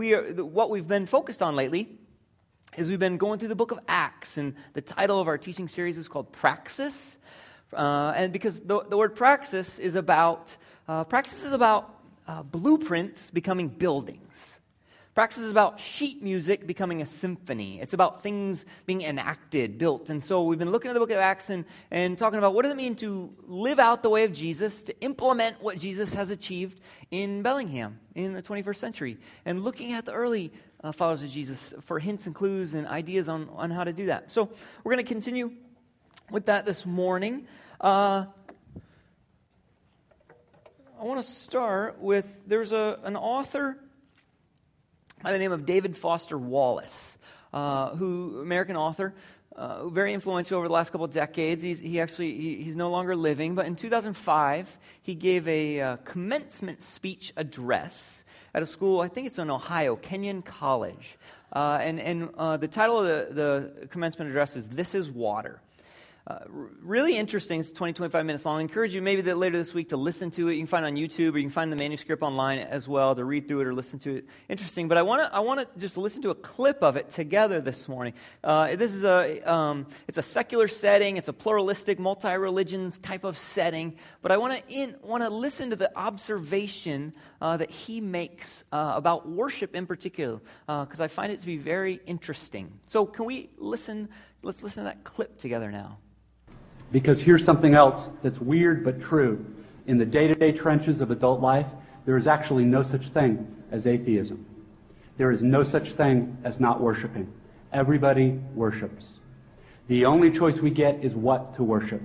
we are, what we've been focused on lately is we've been going through the book of Acts, and the title of our teaching series is called Praxis. Uh, and because the, the word praxis is about, uh, praxis is about uh, blueprints becoming buildings. Praxis is about sheet music becoming a symphony. It's about things being enacted, built. And so we've been looking at the book of Acts and, and talking about what does it mean to live out the way of Jesus, to implement what Jesus has achieved in Bellingham in the 21st century, and looking at the early uh, followers of Jesus for hints and clues and ideas on, on how to do that. So we're going to continue with that this morning. Uh, I want to start with there's a, an author by the name of David Foster Wallace, uh, who American author, uh, very influential over the last couple of decades. He's, he actually he, he's no longer living, but in 2005 he gave a uh, commencement speech address at a school. I think it's in Ohio, Kenyon College, uh, and and uh, the title of the, the commencement address is "This Is Water." Uh, really interesting. It's 20, 25 minutes long. I encourage you maybe that later this week to listen to it. You can find it on YouTube or you can find the manuscript online as well to read through it or listen to it. Interesting. But I want to I wanna just listen to a clip of it together this morning. Uh, this is a, um, it's a secular setting. It's a pluralistic, multi-religions type of setting. But I want to want to listen to the observation uh, that he makes uh, about worship in particular because uh, I find it to be very interesting. So can we listen? Let's listen to that clip together now. Because here's something else that's weird but true. In the day to day trenches of adult life, there is actually no such thing as atheism. There is no such thing as not worshiping. Everybody worships. The only choice we get is what to worship.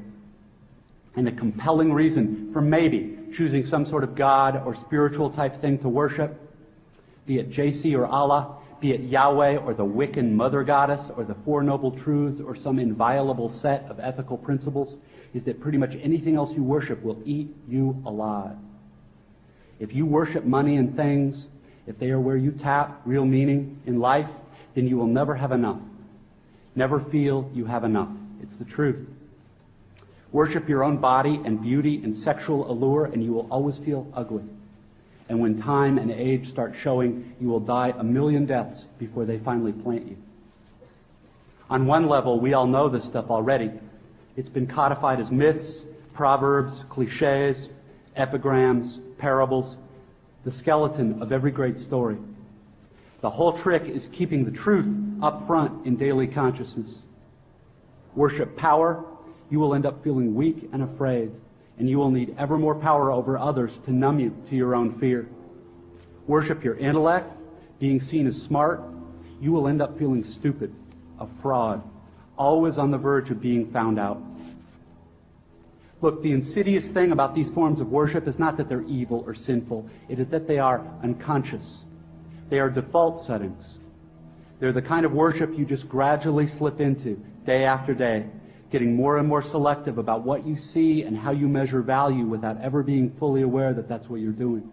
And a compelling reason for maybe choosing some sort of God or spiritual type thing to worship, be it JC or Allah, be it Yahweh or the Wiccan mother goddess or the Four Noble Truths or some inviolable set of ethical principles, is that pretty much anything else you worship will eat you alive. If you worship money and things, if they are where you tap real meaning in life, then you will never have enough. Never feel you have enough. It's the truth. Worship your own body and beauty and sexual allure, and you will always feel ugly. And when time and age start showing, you will die a million deaths before they finally plant you. On one level, we all know this stuff already. It's been codified as myths, proverbs, cliches, epigrams, parables, the skeleton of every great story. The whole trick is keeping the truth up front in daily consciousness. Worship power, you will end up feeling weak and afraid and you will need ever more power over others to numb you to your own fear. Worship your intellect, being seen as smart, you will end up feeling stupid, a fraud, always on the verge of being found out. Look, the insidious thing about these forms of worship is not that they're evil or sinful. It is that they are unconscious. They are default settings. They're the kind of worship you just gradually slip into day after day getting more and more selective about what you see and how you measure value without ever being fully aware that that's what you're doing.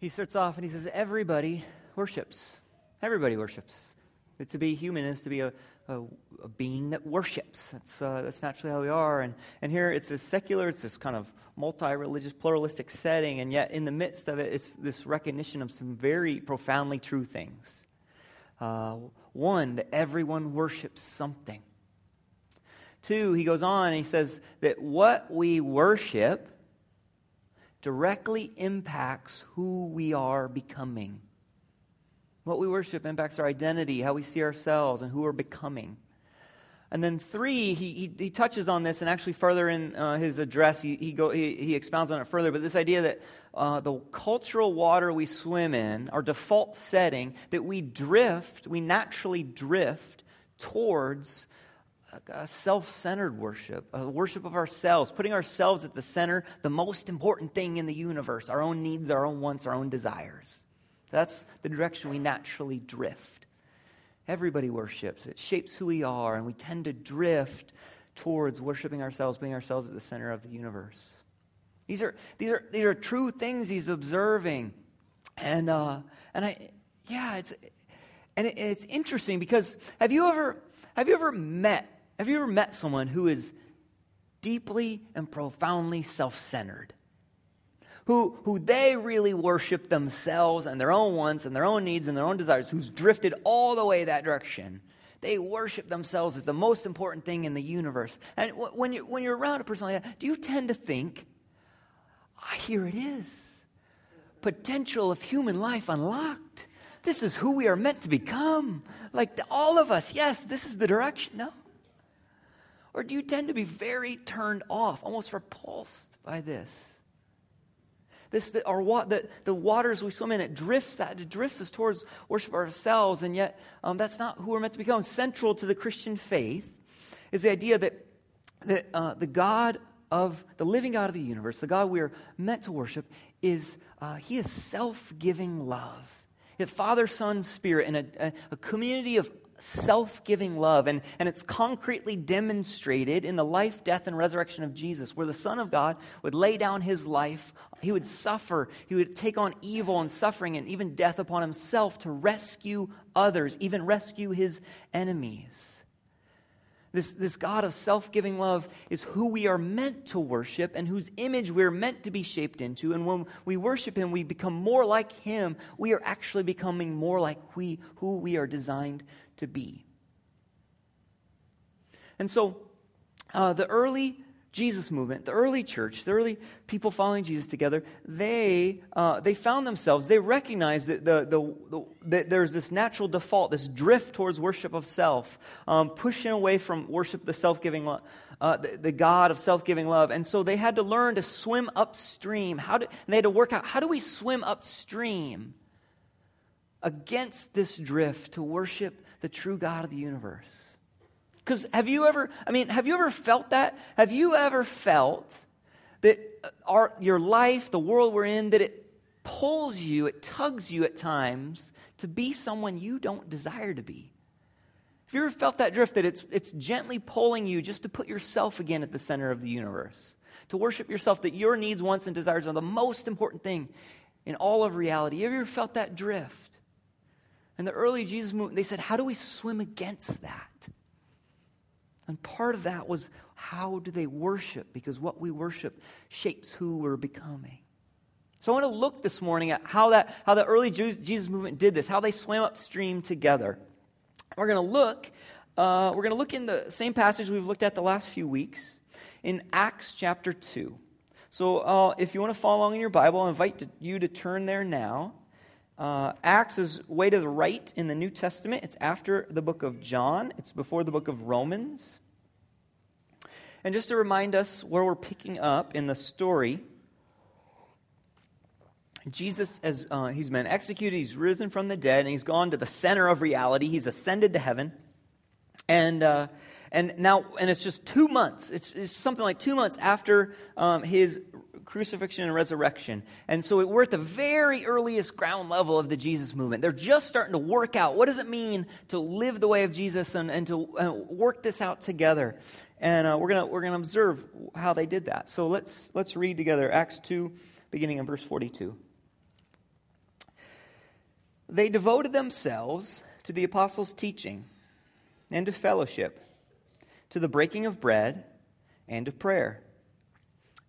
He starts off and he says, Everybody worships. Everybody worships. To be human is to be a, a, a being that worships. That's, uh, that's naturally how we are. And, and here it's this secular, it's this kind of multi religious, pluralistic setting, and yet in the midst of it, it's this recognition of some very profoundly true things. Uh, one, that everyone worships something. Two, he goes on and he says that what we worship directly impacts who we are becoming. What we worship impacts our identity, how we see ourselves, and who we're becoming. And then three, he, he, he, touches on this, and actually further in uh, his address, he, he, go, he, he expounds on it further. But this idea that uh, the cultural water we swim in, our default setting, that we drift, we naturally drift towards a self centered worship, a worship of ourselves, putting ourselves at the center, the most important thing in the universe, our own needs, our own wants, our own desires. That's the direction we naturally drift. Everybody worships. It shapes who we are, and we tend to drift towards worshiping ourselves, being ourselves at the center of the universe. These are, these are, these are true things he's observing. And, uh, and I, yeah, it's, and it, it's interesting because have you ever, have you ever met, have you ever met someone who is deeply and profoundly self centered? who, who they really worship themselves and their own wants and their own needs and their own desires, who's drifted all the way that direction. They worship themselves as the most important thing in the universe. And when, you, when you're around a person like that, do you tend to think, here it is potential of human life unlocked? This is who we are meant to become. Like the, all of us, yes, this is the direction. No. Or do you tend to be very turned off, almost repulsed by this? This, the, our, the, the waters we swim in, it drifts that, it drifts us towards worship ourselves, and yet um, that's not who we're meant to become. Central to the Christian faith is the idea that, that uh, the God of the living God of the universe, the God we are meant to worship, is uh, He is self giving love. That Father, Son, Spirit, and a, a, a community of self giving love. And, and it's concretely demonstrated in the life, death, and resurrection of Jesus, where the Son of God would lay down his life. He would suffer. He would take on evil and suffering and even death upon himself to rescue others, even rescue his enemies. This, this God of self giving love is who we are meant to worship and whose image we're meant to be shaped into. And when we worship Him, we become more like Him. We are actually becoming more like we, who we are designed to be. And so, uh, the early Jesus movement, the early church, the early people following Jesus together, they, uh, they found themselves, they recognized that, the, the, the, that there's this natural default, this drift towards worship of self, um, pushing away from worship the self giving. Uh, the, the, God of self giving love. And so they had to learn to swim upstream. How do, they had to work out how do we swim upstream against this drift to worship the true God of the universe? Because have you ever, I mean, have you ever felt that? Have you ever felt that uh, our, your life, the world we're in, that it pulls you, it tugs you at times to be someone you don't desire to be? Have you ever felt that drift that it's, it's gently pulling you just to put yourself again at the center of the universe? To worship yourself, that your needs, wants, and desires are the most important thing in all of reality. Have you ever felt that drift? And the early Jesus movement, they said, How do we swim against that? And part of that was how do they worship? Because what we worship shapes who we're becoming. So I want to look this morning at how, that, how the early Jesus movement did this, how they swam upstream together. We're going to look. Uh, we're going to look in the same passage we've looked at the last few weeks in Acts chapter 2. So, uh, if you want to follow along in your Bible, I invite you to turn there now. Uh, Acts is way to the right in the New Testament. It's after the book of John, it's before the book of Romans. And just to remind us where we're picking up in the story, Jesus, as uh, he's been executed, he's risen from the dead, and he's gone to the center of reality. He's ascended to heaven. And, uh, and now, and it's just two months. It's, it's something like two months after um, his crucifixion and resurrection. And so we're at the very earliest ground level of the Jesus movement. They're just starting to work out what does it mean to live the way of Jesus and, and to uh, work this out together. And uh, we're going we're gonna observe how they did that. So let's, let's read together Acts 2, beginning in verse 42. They devoted themselves to the apostles' teaching and to fellowship, to the breaking of bread and to prayer.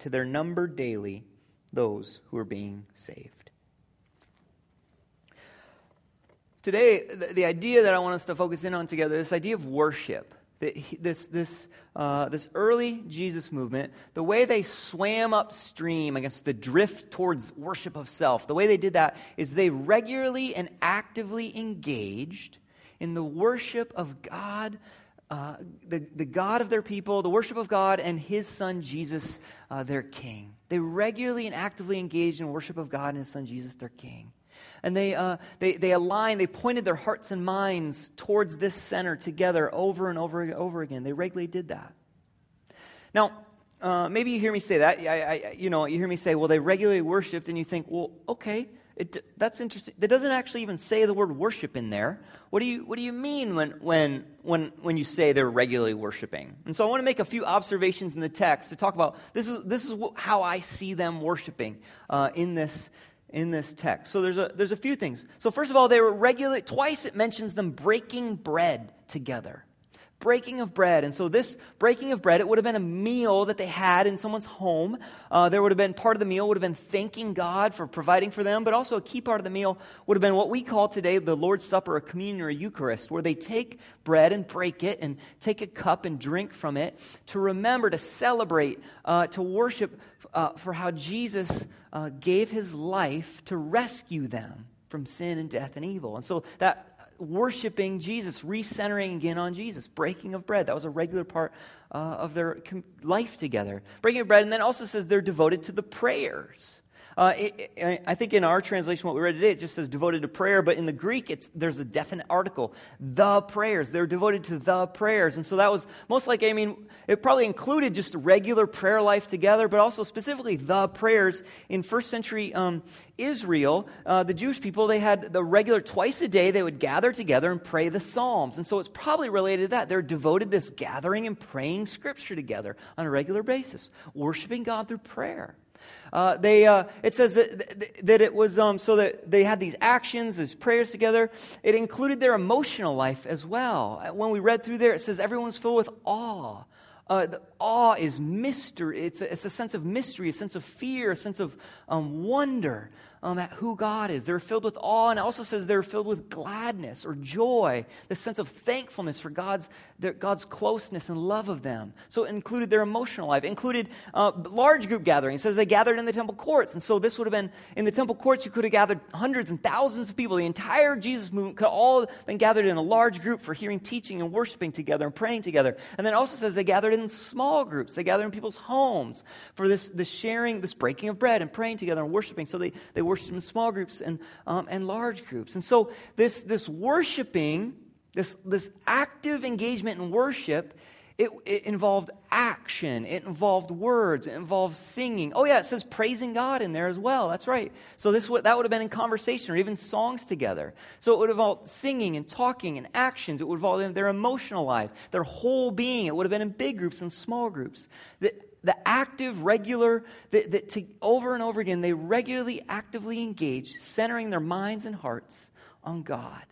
to their number daily those who are being saved. Today, the, idea that I want us to focus in on together, this idea of worship, this, this, uh, this early Jesus movement, the way they swam upstream against the drift towards worship of self, the way they did that is they regularly and actively engaged in the worship of God uh, the, the God of their people, the worship of God, and his son Jesus, uh, their king. They regularly and actively engaged in worship of God and his son Jesus, their king. And they, uh, they, they aligned, they pointed their hearts and minds towards this center together over and over and over again. They regularly did that. Now, uh, maybe you hear me say that. I, I, you know, you hear me say, well, they regularly worshiped, and you think, well, okay, it, that's interesting. That doesn't actually even say the word worship in there. What do you, what do you mean when, when, when, when you say they're regularly worshiping? And so I want to make a few observations in the text to talk about this is, this is how I see them worshiping uh, in, this, in this text. So there's a, there's a few things. So, first of all, they were regularly, twice it mentions them breaking bread together breaking of bread. And so, this breaking of bread, it would have been a meal that they had in someone's home. Uh, there would have been part of the meal would have been thanking God for providing for them, but also a key part of the meal would have been what we call today the Lord's Supper, a communion or a Eucharist, where they take bread and break it and take a cup and drink from it to remember, to celebrate, uh, to worship uh, for how Jesus uh, gave his life to rescue them from sin and death and evil. And so, that worshiping Jesus, recentering again on Jesus, breaking of bread. That was a regular part uh, of their life together. Breaking of bread, and then also says they're devoted to the prayers. Uh, it, it, I think in our translation, what we read today, it just says devoted to prayer, but in the Greek, it's, there's a definite article. The prayers. They're devoted to the prayers. And so that was most like, I mean, it probably included just regular prayer life together, but also specifically the prayers. In first century um, Israel, uh, the Jewish people, they had the regular twice a day, they would gather together and pray the Psalms. And so it's probably related to that. They're devoted this gathering and praying scripture together on a regular basis, worshiping God through prayer. Uh, they, uh, it says that, that it was um, so that they had these actions, these prayers together. It included their emotional life as well. Uh, when we read through there, it says everyone was filled with awe. Uh, the awe is mystery. It's a, it's a sense of mystery, a sense of fear, a sense of um, wonder um, at who God is. They're filled with awe, and it also says they're filled with gladness or joy, the sense of thankfulness for God's, their, God's closeness and love of them. So it included their emotional life, included uh, large group gatherings. It says they gathered in the temple courts, and so this would have been in the temple courts. You could have gathered hundreds and thousands of people. The entire Jesus movement could have all been gathered in a large group for hearing teaching and worshiping together and praying together. And then it also says they gathered in small groups. They gathered in people's homes for this, this sharing, this breaking of bread and praying together and worshiping. So they, they worship in small groups and, um, and large groups. And so this, this worshiping, this, this active engagement in worship, it, it, involved action. It involved words. It involved singing. Oh, yeah, it says praising God in there as well. That's right. So this that would have been in conversation or even songs together. So it would involve singing and talking and actions. It would involve their emotional life, their whole being. It would have been in big groups and small groups. That the active, regular, that, that to, over and over again, they regularly, actively engage, centering their minds and hearts on God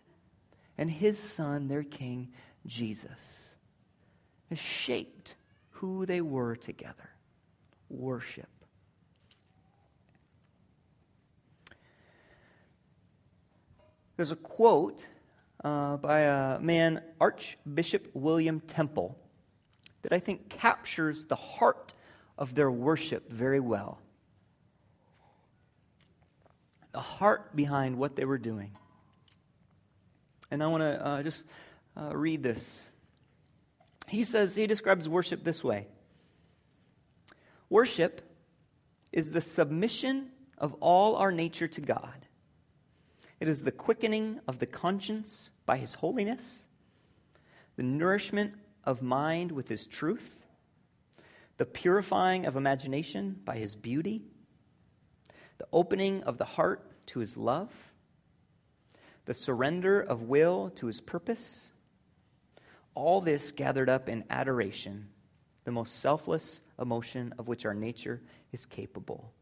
and His Son, their King, Jesus, has shaped who they were together. Worship. There's a quote uh, by a man, Archbishop William Temple, that I think captures the heart of their worship very well. The heart behind what they were doing. And I want to uh, just uh, read this. He says, he describes worship this way Worship is the submission of all our nature to God, it is the quickening of the conscience by His holiness, the nourishment of mind with His truth the purifying of imagination by his beauty, the opening of the heart to his love, the surrender of will to his purpose, all this gathered up in adoration, the most selfless emotion of which our nature is capable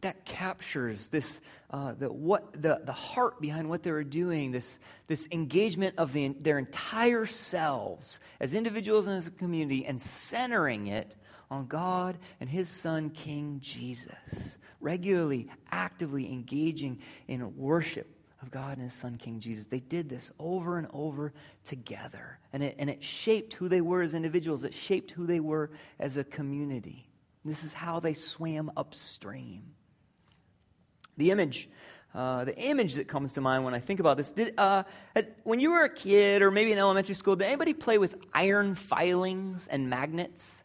that captures this uh, the, what, the, the heart behind what they were doing this, this engagement of the, their entire selves as individuals and as a community and centering it on god and his son king jesus. Regularly actively engaging in worship of god and his son king jesus. They did this over and over together. And it, and it shaped who they were as individuals. It shaped who they were as a community. This is how they swam upstream the image, uh, the image that comes to mind when I think about this, did, uh, when you were a kid or maybe in elementary school, did anybody play with iron filings and magnets?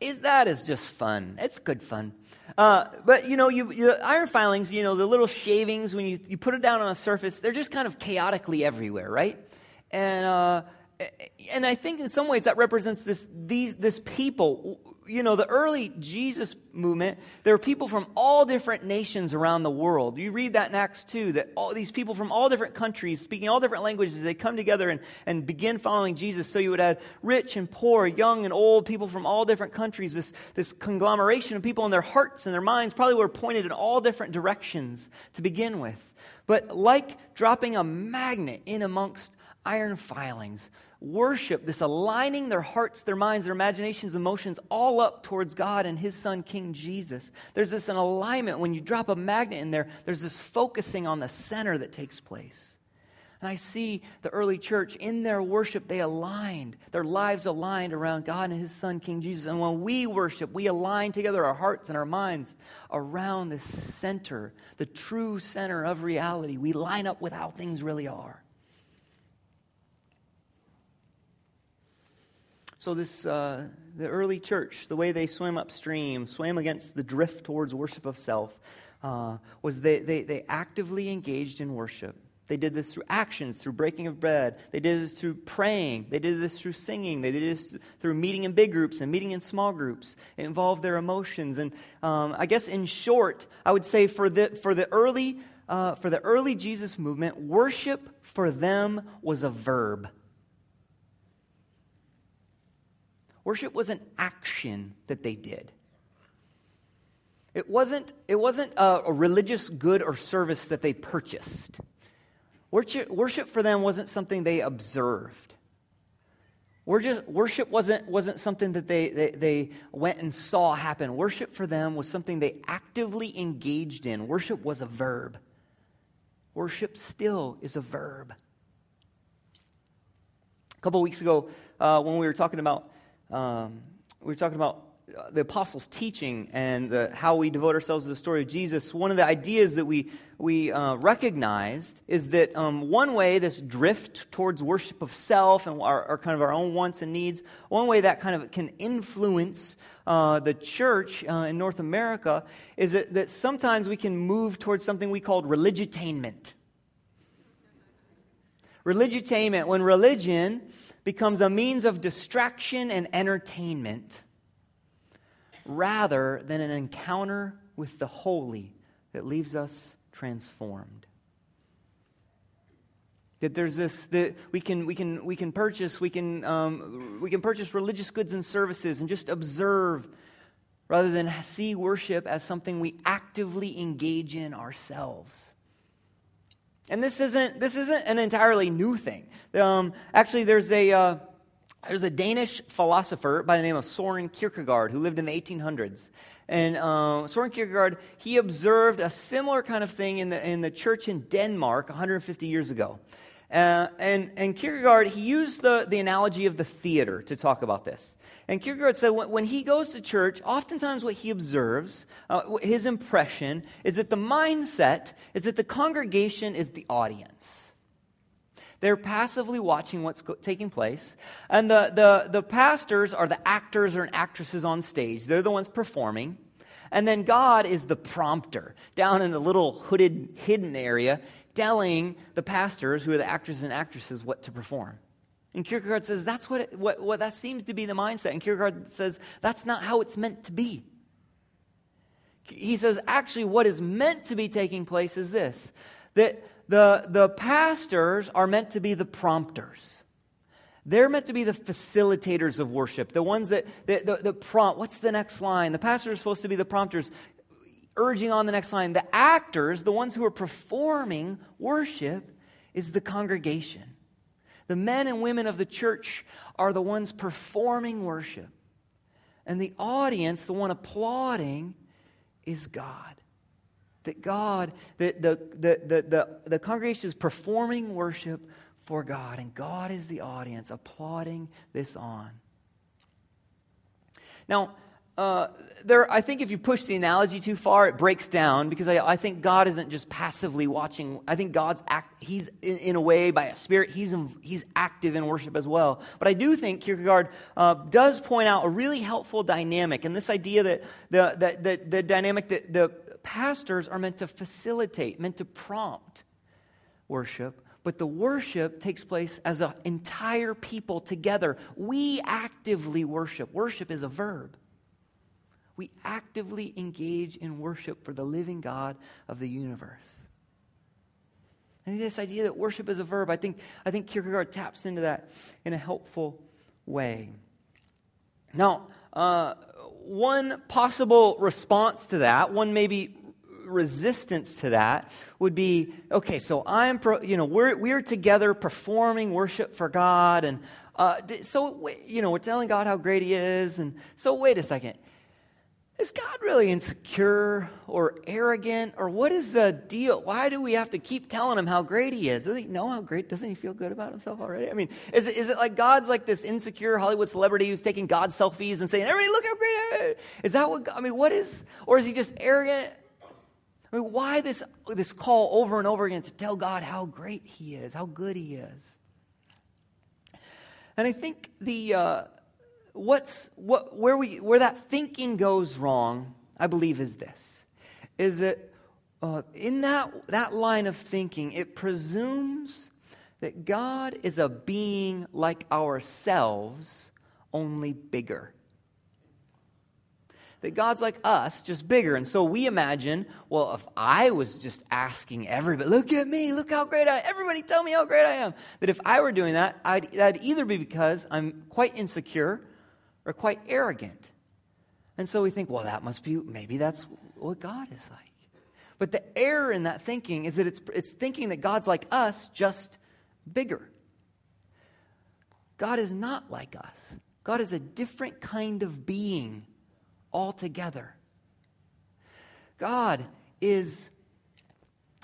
Is that is just fun. It's good fun. Uh, but you know, you, you, iron filings, you know, the little shavings when you, you put it down on a surface, they're just kind of chaotically everywhere, right? And uh, and I think in some ways that represents this, these, this people. You know, the early Jesus movement, there were people from all different nations around the world. You read that in Acts 2, that all these people from all different countries, speaking all different languages, they come together and, and begin following Jesus. So you would have rich and poor, young and old, people from all different countries, this, this conglomeration of people, and their hearts and their minds probably were pointed in all different directions to begin with. But like dropping a magnet in amongst iron filings, worship, this aligning their hearts, their minds, their imaginations, emotions, all up towards God and His Son, King Jesus. There's this an alignment. When you drop a magnet in there, there's this focusing on the center that takes place. And I see the early church in their worship, they aligned, their lives aligned around God and His Son, King Jesus. And when we worship, we align together our hearts and our minds around the center, the true center of reality. We line up with how things really are. So, this, uh, the early church, the way they swam upstream, swam against the drift towards worship of self, uh, was they, they, they actively engaged in worship. They did this through actions, through breaking of bread. They did this through praying. They did this through singing. They did this through meeting in big groups and meeting in small groups. It involved their emotions. And um, I guess, in short, I would say for the, for the early uh, for the early Jesus movement, worship for them was a verb. Worship was an action that they did. It wasn't, it wasn't a, a religious good or service that they purchased. Worship, worship for them wasn't something they observed. Worship, wasn't, wasn't something that they, they, they went and saw happen. Worship for them was something they actively engaged in. Worship was a verb. Worship still is a verb. A couple weeks ago, uh, when we were talking about um, we were talking about uh, the apostles' teaching and the, how we devote ourselves to the story of Jesus. One of the ideas that we, we uh, recognized is that um, one way this drift towards worship of self and our, our, kind of our own wants and needs, one way that kind of can influence uh, the church uh, in North America is that, that sometimes we can move towards something we called religitainment. Religitainment, when religion becomes a means of distraction and entertainment rather than an encounter with the holy that leaves us transformed. That there's this that we can we can we can purchase we can um, we can purchase religious goods and services and just observe rather than see worship as something we actively engage in ourselves. And this isn't, this isn't an entirely new thing. Um, actually, there's a, uh, there's a Danish philosopher by the name of Soren Kierkegaard who lived in the 1800s. And uh, Soren Kierkegaard, he observed a similar kind of thing in the, in the church in Denmark 150 years ago. Uh, and, and Kierkegaard, he used the, the analogy of the theater to talk about this. And Kierkegaard said when, when he goes to church, oftentimes what he observes, uh, his impression, is that the mindset is that the congregation is the audience. They're passively watching what's go- taking place. And the, the, the pastors are the actors or actresses on stage, they're the ones performing. And then God is the prompter down in the little hooded, hidden area telling the pastors, who are the actors and actresses, what to perform. And Kierkegaard says that's what, it, what, what that seems to be the mindset. And Kierkegaard says that's not how it's meant to be. He says, actually, what is meant to be taking place is this that the, the pastors are meant to be the prompters. They're meant to be the facilitators of worship, the ones that, that the, the prompt. What's the next line? The pastors are supposed to be the prompters urging on the next line. The actors, the ones who are performing worship, is the congregation. The men and women of the church are the ones performing worship. And the audience, the one applauding, is God. That God, that the, the, the, the, the congregation is performing worship for God, and God is the audience applauding this on. Now, uh, there, I think if you push the analogy too far, it breaks down because I, I think God isn't just passively watching. I think God's act, he's in, in, a way by a spirit, he's, in, he's active in worship as well. But I do think Kierkegaard uh, does point out a really helpful dynamic, and this idea that the, the, the, the dynamic that the pastors are meant to facilitate, meant to prompt worship, but the worship takes place as an entire people together. We actively worship. Worship is a verb. We actively engage in worship for the living God of the universe. And this idea that worship is a verb, I think, I think Kierkegaard taps into that in a helpful way. Now, uh, one possible response to that, one maybe resistance to that would be okay so i'm pro, you know we're we're together performing worship for god and uh, so you know we're telling god how great he is and so wait a second is God really insecure or arrogant or what is the deal? Why do we have to keep telling him how great he is? Doesn't he know how great? Doesn't he feel good about himself already? I mean, is it, is it like God's like this insecure Hollywood celebrity who's taking God selfies and saying, everybody look how great I am? Is that what, I mean, what is, or is he just arrogant? I mean, why this, this call over and over again to tell God how great he is, how good he is? And I think the, uh, what's what where we where that thinking goes wrong i believe is this is that uh, in that that line of thinking it presumes that god is a being like ourselves only bigger that God's like us, just bigger. And so we imagine, well, if I was just asking everybody, look at me, look how great I am, everybody tell me how great I am, that if I were doing that, I'd, that'd either be because I'm quite insecure are quite arrogant. And so we think, well, that must be, maybe that's what God is like. But the error in that thinking is that it's, it's thinking that God's like us, just bigger. God is not like us. God is a different kind of being altogether. God is,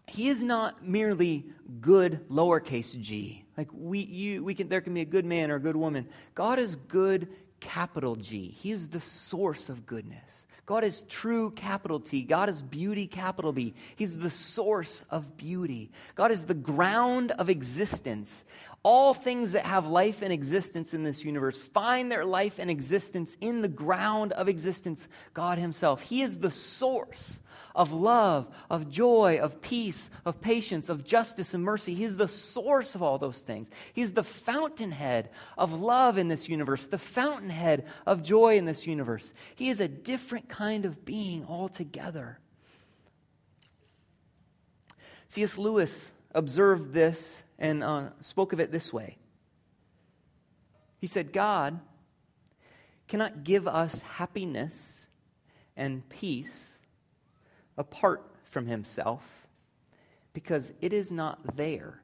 He is not merely good lowercase g. Like we, you, we can, there can be a good man or a good woman. God is good capital G. He is the source of goodness. God is true, capital T. God is beauty, capital B. He's the source of beauty. God is the ground of existence. All things that have life and existence in this universe find their life and existence in the ground of existence, God Himself. He is the source of love, of joy, of peace, of patience, of justice and mercy. He's the source of all those things. He's the fountainhead of love in this universe, the fountainhead of joy in this universe. He is a different kind of being altogether. C.S. Lewis observed this and uh, spoke of it this way. He said, God cannot give us happiness and peace apart from himself because it is not there.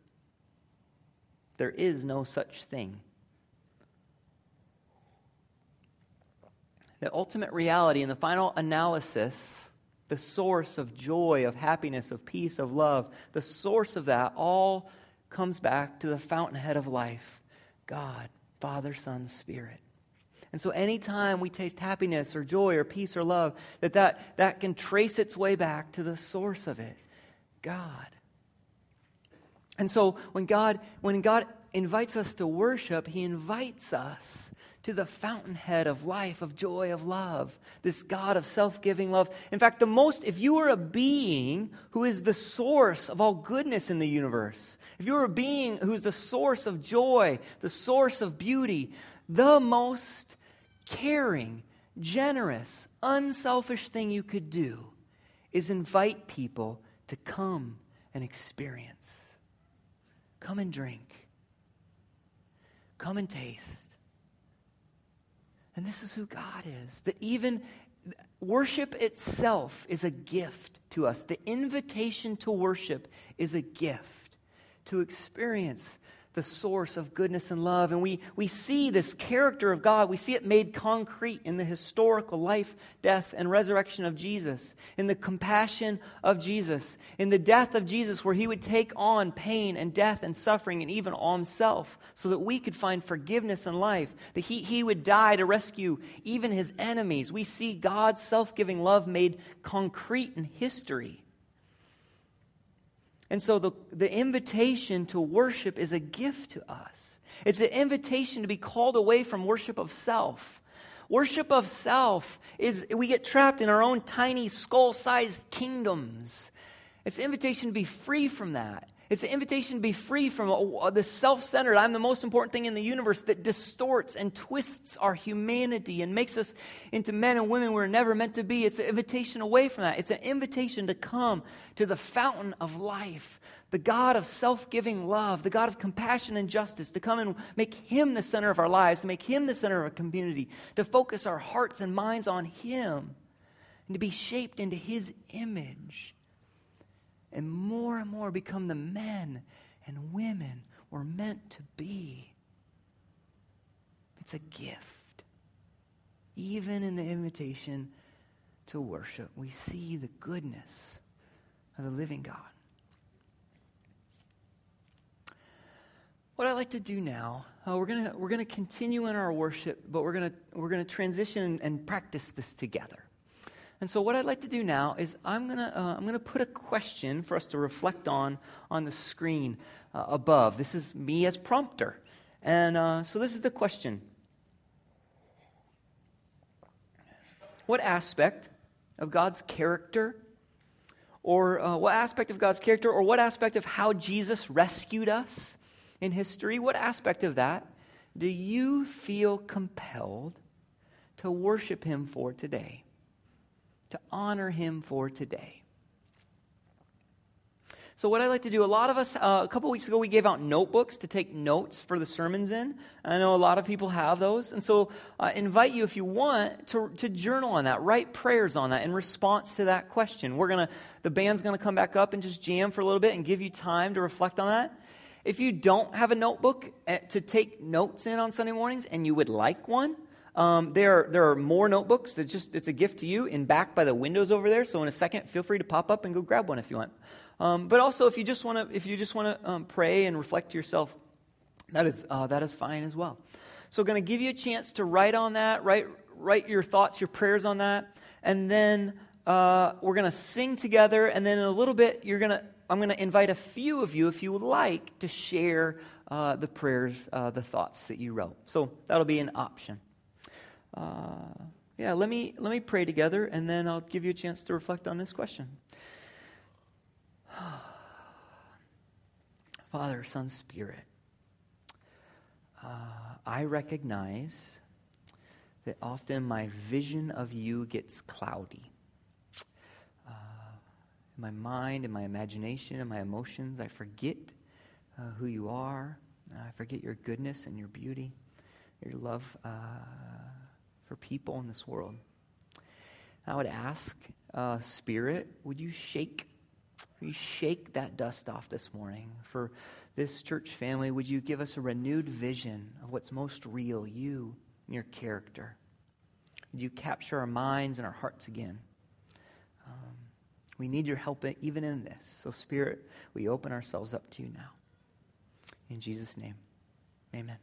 There is no such thing. The ultimate reality and the final analysis, the source of joy, of happiness, of peace, of love, the source of that all comes back to the fountainhead of life God, Father, Son, Spirit. And so anytime we taste happiness or joy or peace or love, that, that that can trace its way back to the source of it, God. And so when God, when God invites us to worship, he invites us to the fountainhead of life, of joy, of love, this God of self giving love. In fact, the most, if you are a being who is the source of all goodness in the universe, if you're a being who's the source of joy, the source of beauty, the most caring, generous, unselfish thing you could do is invite people to come and experience. Come and drink. Come and taste. And this is who God is. That even worship itself is a gift to us. The invitation to worship is a gift to experience the source of goodness and love. And we, we see this character of God, we see it made concrete in the historical life, death, and resurrection of Jesus, in the compassion of Jesus, in the death of Jesus, where he would take on pain and death and suffering and even all himself so that we could find forgiveness and life, that he, he would die to rescue even his enemies. We see God's self giving love made concrete in history. And so the, the invitation to worship is a gift to us. It's an invitation to be called away from worship of self. Worship of self is we get trapped in our own tiny skull sized kingdoms. It's an invitation to be free from that It's an invitation to be free from the self centered, I'm the most important thing in the universe that distorts and twists our humanity and makes us into men and women we're never meant to be. It's an invitation away from that. It's an invitation to come to the fountain of life, the God of self giving love, the God of compassion and justice, to come and make Him the center of our lives, to make Him the center of our community, to focus our hearts and minds on Him, and to be shaped into His image and more and more become the men and women we're meant to be. It's a gift. Even in the invitation to worship, we see the goodness of the living God. What I'd like to do now, uh, we're going we're gonna continue in our worship, but we're going we're gonna transition and, and practice this together. And so, what I'd like to do now is I'm going to uh, I'm to put a question for us to reflect on on the screen uh, above. This is me as prompter. And uh, so, this is the question What aspect of God's character, or uh, what aspect of God's character, or what aspect of how Jesus rescued us in history, what aspect of that do you feel compelled to worship Him for today? To honor him for today. So, what I like to do, a lot of us, uh, a couple weeks ago, we gave out notebooks to take notes for the sermons in. I know a lot of people have those. And so, I uh, invite you, if you want, to, to journal on that, write prayers on that in response to that question. We're going to, the band's going to come back up and just jam for a little bit and give you time to reflect on that. If you don't have a notebook eh, to take notes in on Sunday mornings and you would like one, um, there, there are more notebooks. It's just it's a gift to you in back by the windows over there. So in a second, feel free to pop up and go grab one if you want. Um, but also, if you just want to if you just want to um, pray and reflect to yourself, that is uh, that is fine as well. So, going to give you a chance to write on that, write write your thoughts, your prayers on that, and then uh, we're going to sing together. And then in a little bit, you're going to I'm going to invite a few of you, if you would like, to share uh, the prayers, uh, the thoughts that you wrote. So that'll be an option uh, yeah, let me, let me pray together, and then I'll give you a chance to reflect on this question. Father, Son, Spirit, uh, I recognize that often my vision of you gets cloudy. Uh, in my mind, in my imagination, in my emotions, I forget uh, who you are. I forget your goodness and your beauty, your love uh, for people in this world. I would ask, uh, Spirit, would you shake, would you shake that dust off this morning for this church family? Would you give us a renewed vision of what's most real, you and your character? Would you capture our minds and our hearts again? Um, we need your help even in this. So, Spirit, we open ourselves up to you now. In Jesus' name, amen.